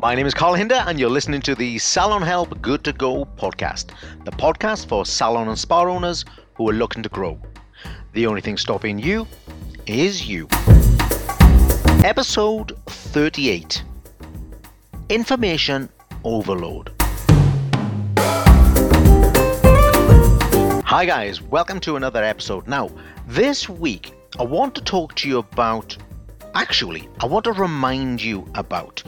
My name is Carl Hinder, and you're listening to the Salon Help Good to Go podcast, the podcast for salon and spa owners who are looking to grow. The only thing stopping you is you. Episode 38 Information Overload. Hi, guys, welcome to another episode. Now, this week I want to talk to you about actually, I want to remind you about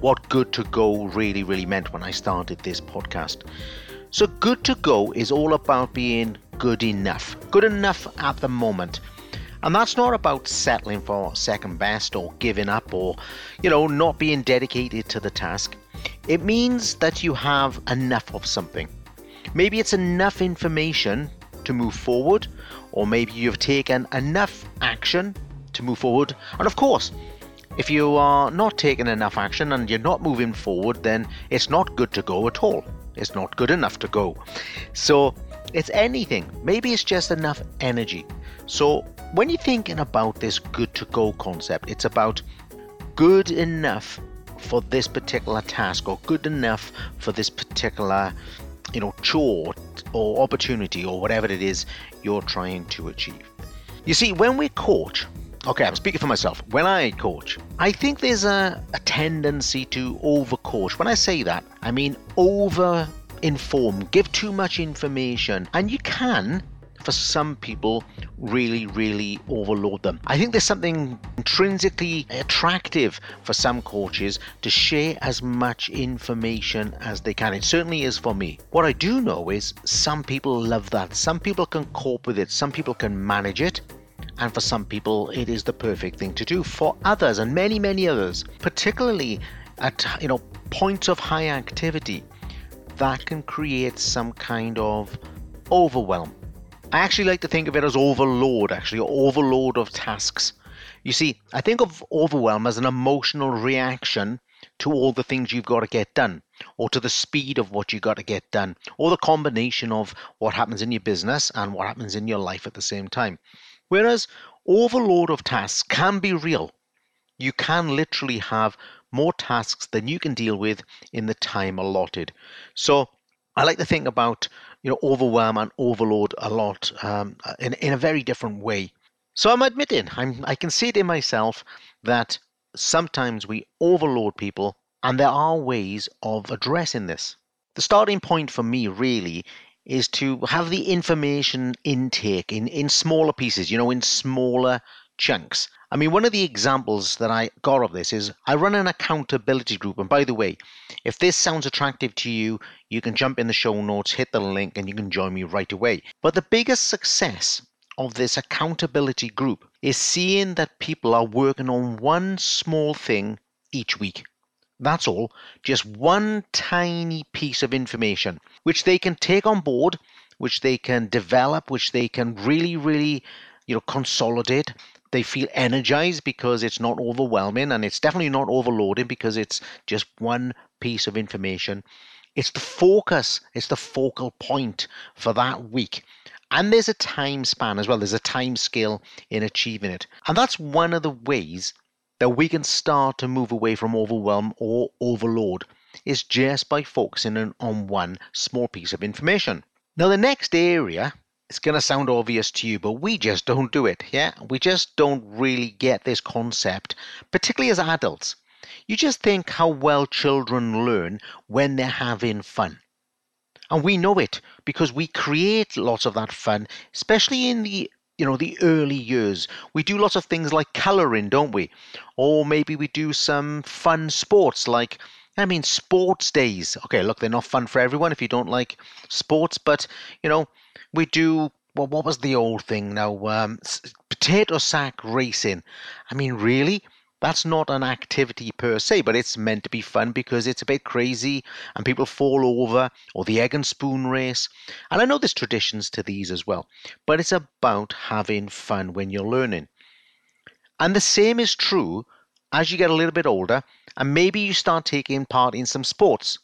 what good to go really, really meant when I started this podcast. So, good to go is all about being good enough, good enough at the moment. And that's not about settling for second best or giving up or, you know, not being dedicated to the task. It means that you have enough of something. Maybe it's enough information to move forward, or maybe you've taken enough action to move forward. And of course, if you are not taking enough action and you're not moving forward, then it's not good to go at all. It's not good enough to go. So it's anything. Maybe it's just enough energy. So when you're thinking about this good to go concept, it's about good enough for this particular task or good enough for this particular you know chore or opportunity or whatever it is you're trying to achieve. You see, when we coach, okay, I'm speaking for myself. When I coach, I think there's a, a tendency to over coach. When I say that, I mean over inform, give too much information, and you can for some people really really overload them. I think there's something intrinsically attractive for some coaches to share as much information as they can. It certainly is for me. What i do know is some people love that. Some people can cope with it. Some people can manage it and for some people it is the perfect thing to do. For others and many many others particularly at you know points of high activity that can create some kind of overwhelm. I actually like to think of it as overload actually overload of tasks. You see i think of overwhelm as an emotional reaction to all the things you've got to get done or to the speed of what you've got to get done or the combination of what happens in your business and what happens in your life at the same time Whereas overload of tasks can be real. You can literally have more tasks than you can deal with in the time allotted. So I like to think about you know overwhelm and overload a lot um, in in a very different way. So I'm admitting I'm I can see it in myself that sometimes we overload people, and there are ways of addressing this. The starting point for me really is to have the information intake in, in smaller pieces, you know, in smaller chunks. I mean, one of the examples that I got of this is I run an accountability group. And by the way, if this sounds attractive to you, you can jump in the show notes, hit the link, and you can join me right away. But the biggest success of this accountability group is seeing that people are working on one small thing each week. That's all. Just one tiny piece of information which they can take on board, which they can develop, which they can really, really, you know, consolidate. They feel energized because it's not overwhelming and it's definitely not overloading because it's just one piece of information. It's the focus, it's the focal point for that week. And there's a time span as well, there's a time scale in achieving it. And that's one of the ways that we can start to move away from overwhelm or overload is just by focusing on one small piece of information. Now, the next area is going to sound obvious to you, but we just don't do it. Yeah, we just don't really get this concept, particularly as adults. You just think how well children learn when they're having fun. And we know it because we create lots of that fun, especially in the you know the early years. We do lots of things like coloring don't we? Or maybe we do some fun sports like i mean sports days. Okay look they're not fun for everyone if you don't like sports but you know we do well, what was the old thing? Now um, potato sack racing. I mean really that's not an activity per se, but it's meant to be fun because it's a bit crazy and people fall over, or the egg and spoon race. And I know there's traditions to these as well, but it's about having fun when you're learning. And the same is true as you get a little bit older and maybe you start taking part in some sports.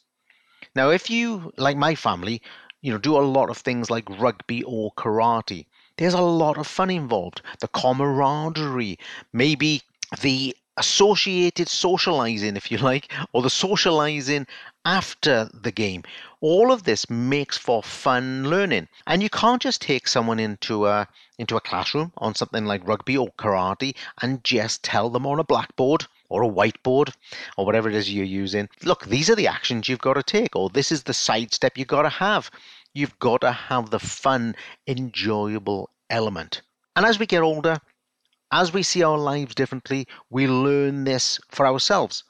Now, if you, like my family, you know, do a lot of things like rugby or karate, there's a lot of fun involved. The camaraderie, maybe the associated socializing, if you like, or the socializing after the game. All of this makes for fun learning. And you can't just take someone into a into a classroom on something like rugby or karate and just tell them on a blackboard or a whiteboard or whatever it is you're using. Look, these are the actions you've got to take, or this is the sidestep you've got to have. You've got to have the fun, enjoyable element. And as we get older, as we see our lives differently, we learn this for ourselves.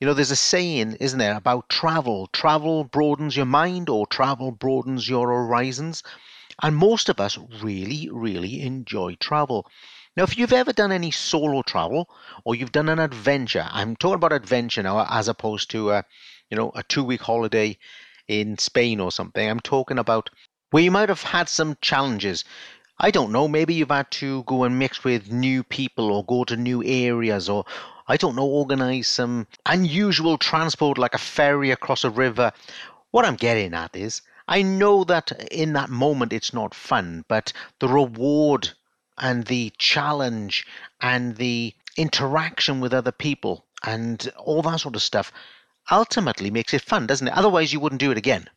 You know, there's a saying, isn't there, about travel. Travel broadens your mind or travel broadens your horizons. And most of us really, really enjoy travel. Now, if you've ever done any solo travel or you've done an adventure, I'm talking about adventure now as opposed to a, you know, a two-week holiday in Spain or something. I'm talking about where you might have had some challenges. I don't know, maybe you've had to go and mix with new people or go to new areas or I don't know, organize some unusual transport like a ferry across a river. What I'm getting at is I know that in that moment it's not fun, but the reward and the challenge and the interaction with other people and all that sort of stuff ultimately makes it fun, doesn't it? Otherwise, you wouldn't do it again.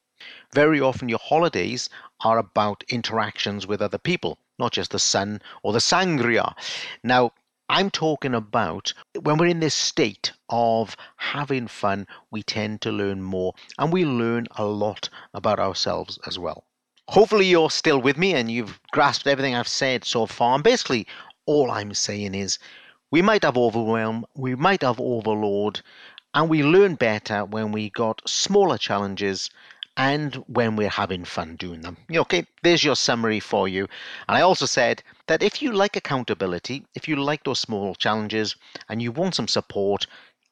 Very often, your holidays are about interactions with other people, not just the sun or the sangria. Now, I'm talking about when we're in this state of having fun, we tend to learn more and we learn a lot about ourselves as well. Hopefully, you're still with me and you've grasped everything I've said so far. And basically, all I'm saying is we might have overwhelm, we might have overload, and we learn better when we got smaller challenges and when we're having fun doing them. Okay, there's your summary for you. And I also said that if you like accountability, if you like those small challenges and you want some support,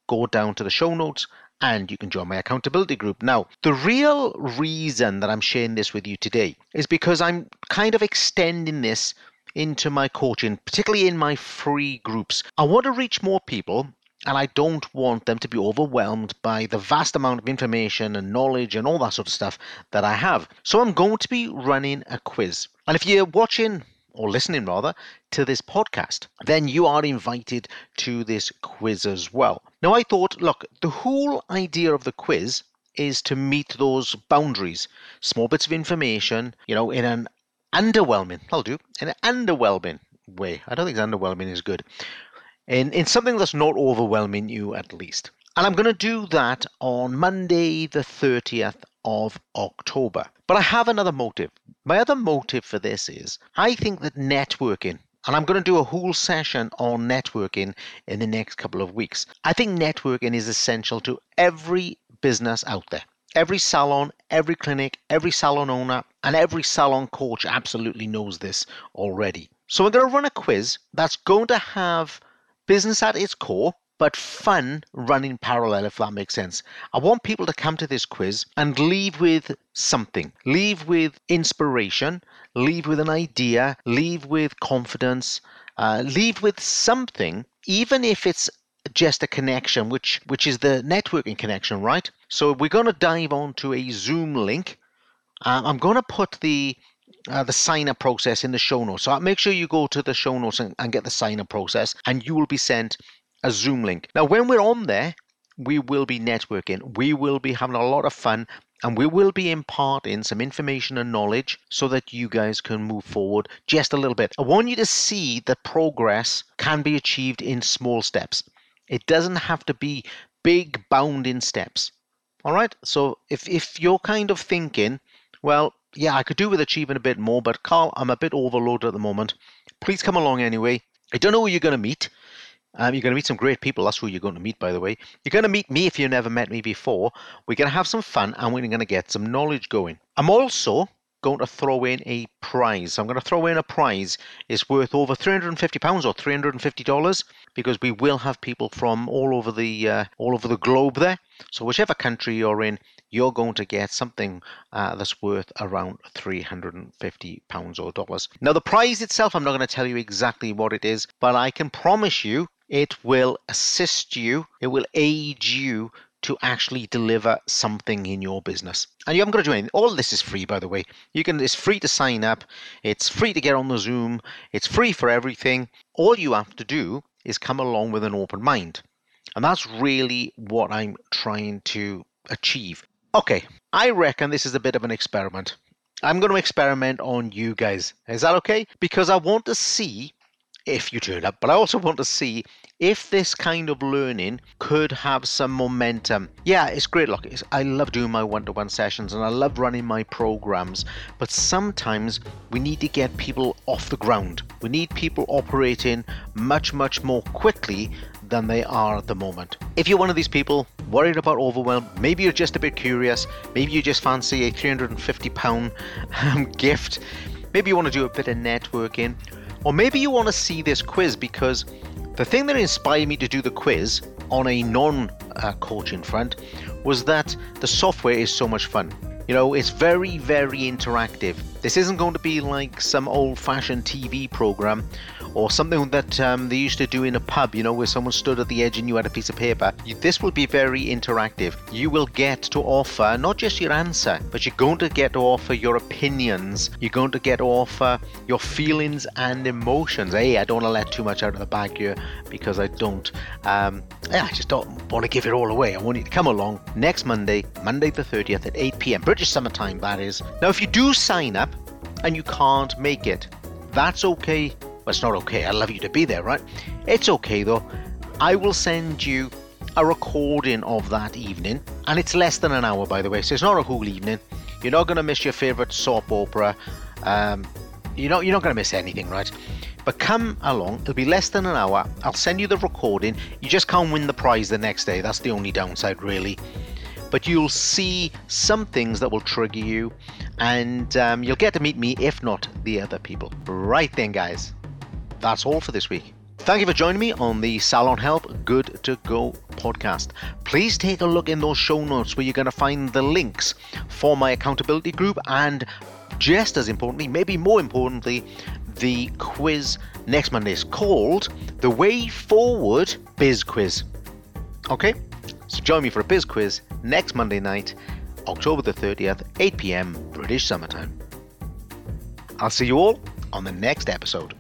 go down to the show notes and you can join my accountability group. Now, the real reason that I'm sharing this with you today is because I'm kind of extending this into my coaching, particularly in my free groups. I want to reach more people and I don't want them to be overwhelmed by the vast amount of information and knowledge and all that sort of stuff that I have. So I'm going to be running a quiz. And if you're watching or listening rather, to this podcast, then you are invited to this quiz as well. Now, I thought, look, the whole idea of the quiz is to meet those boundaries, small bits of information, you know, in an underwhelming, I'll do, in an underwhelming way. I don't think underwhelming is good. In, in something that's not overwhelming you, at least. And I'm going to do that on Monday, the 30th of October. But I have another motive. My other motive for this is I think that networking, and I'm going to do a whole session on networking in the next couple of weeks. I think networking is essential to every business out there. Every salon, every clinic, every salon owner, and every salon coach absolutely knows this already. So, I'm going to run a quiz that's going to have business at its core but fun running parallel, if that makes sense. I want people to come to this quiz and leave with something. Leave with inspiration, leave with an idea, leave with confidence, uh, leave with something, even if it's just a connection, which which is the networking connection, right? So we're going to dive onto a Zoom link. Um, I'm going to put the uh, the sign up process in the show notes. So make sure you go to the show notes and, and get the sign up process, and you will be sent a Zoom link. Now, when we're on there, we will be networking. We will be having a lot of fun and we will be imparting some information and knowledge so that you guys can move forward just a little bit. I want you to see that progress can be achieved in small steps. It doesn't have to be big bounding steps. All right? So if if you're kind of thinking, well, yeah, I could do with achieving a bit more, but Carl, I'm a bit overloaded at the moment. Please come along anyway. I don't know who you're going to meet. Um, you're going to meet some great people. That's who you're going to meet, by the way. You're going to meet me if you've never met me before. We're going to have some fun and we're going to get some knowledge going. I'm also going to throw in a prize. I'm going to throw in a prize. It's worth over £350 or $350 because we will have people from all over the uh, all over the globe there. So whichever country you're in, you're going to get something uh, that's worth around £350 or dollars. Now, the prize itself, I'm not going to tell you exactly what it is, but I can promise you it will assist you, it will aid you to actually deliver something in your business. And you haven't got to do anything. All this is free, by the way. You can it's free to sign up, it's free to get on the Zoom, it's free for everything. All you have to do is come along with an open mind. And that's really what I'm trying to achieve. Okay, I reckon this is a bit of an experiment. I'm going to experiment on you guys. Is that okay? Because I want to see if you turn up, but I also want to see if this kind of learning could have some momentum. Yeah, it's great. Look, it's, I love doing my one to one sessions and I love running my programs, but sometimes we need to get people off the ground. We need people operating much, much more quickly than they are at the moment. If you're one of these people worried about overwhelm, maybe you're just a bit curious, maybe you just fancy a £350 um, gift, maybe you want to do a bit of networking, or maybe you want to see this quiz because the thing that inspired me to do the quiz on a non uh, front was that the software is so much fun. You know, it's very, very interactive. This isn't going to be like some old fashioned TV program or something that um, they used to do in a pub, you know, where someone stood at the edge and you had a piece of paper. This will be very interactive. You will get to offer not just your answer, but you're going to get to offer your opinions. You're going to get to offer your feelings and emotions. Hey, I don't want to let too much out of the bag here because I don't. Um, I just don't want to give it all away. I want you to come along next Monday, Monday the 30th at 8 p.m. British summertime, that is. Now, if you do sign up and you can't make it, that's okay. Well, it's not okay. I'd love you to be there, right? It's okay though. I will send you a recording of that evening, and it's less than an hour, by the way, so it's not a whole evening. You're not going to miss your favorite soap opera. Um, you're not, you're not going to miss anything, right? But come along, it'll be less than an hour. I'll send you the recording. You just can't win the prize the next day. That's the only downside, really but you'll see some things that will trigger you, and um, you'll get to meet me, if not the other people. Right then, guys, that's all for this week. Thank you for joining me on the Salon Help Good to Go podcast. Please take a look in those show notes where you're going to find the links for my accountability group and just as importantly, maybe more importantly, the quiz next Monday is called the Way Forward Biz Quiz. Okay, so join me for a biz quiz next Monday night, October the 30th, 8 pm British Summertime. I'll see you all on the next episode.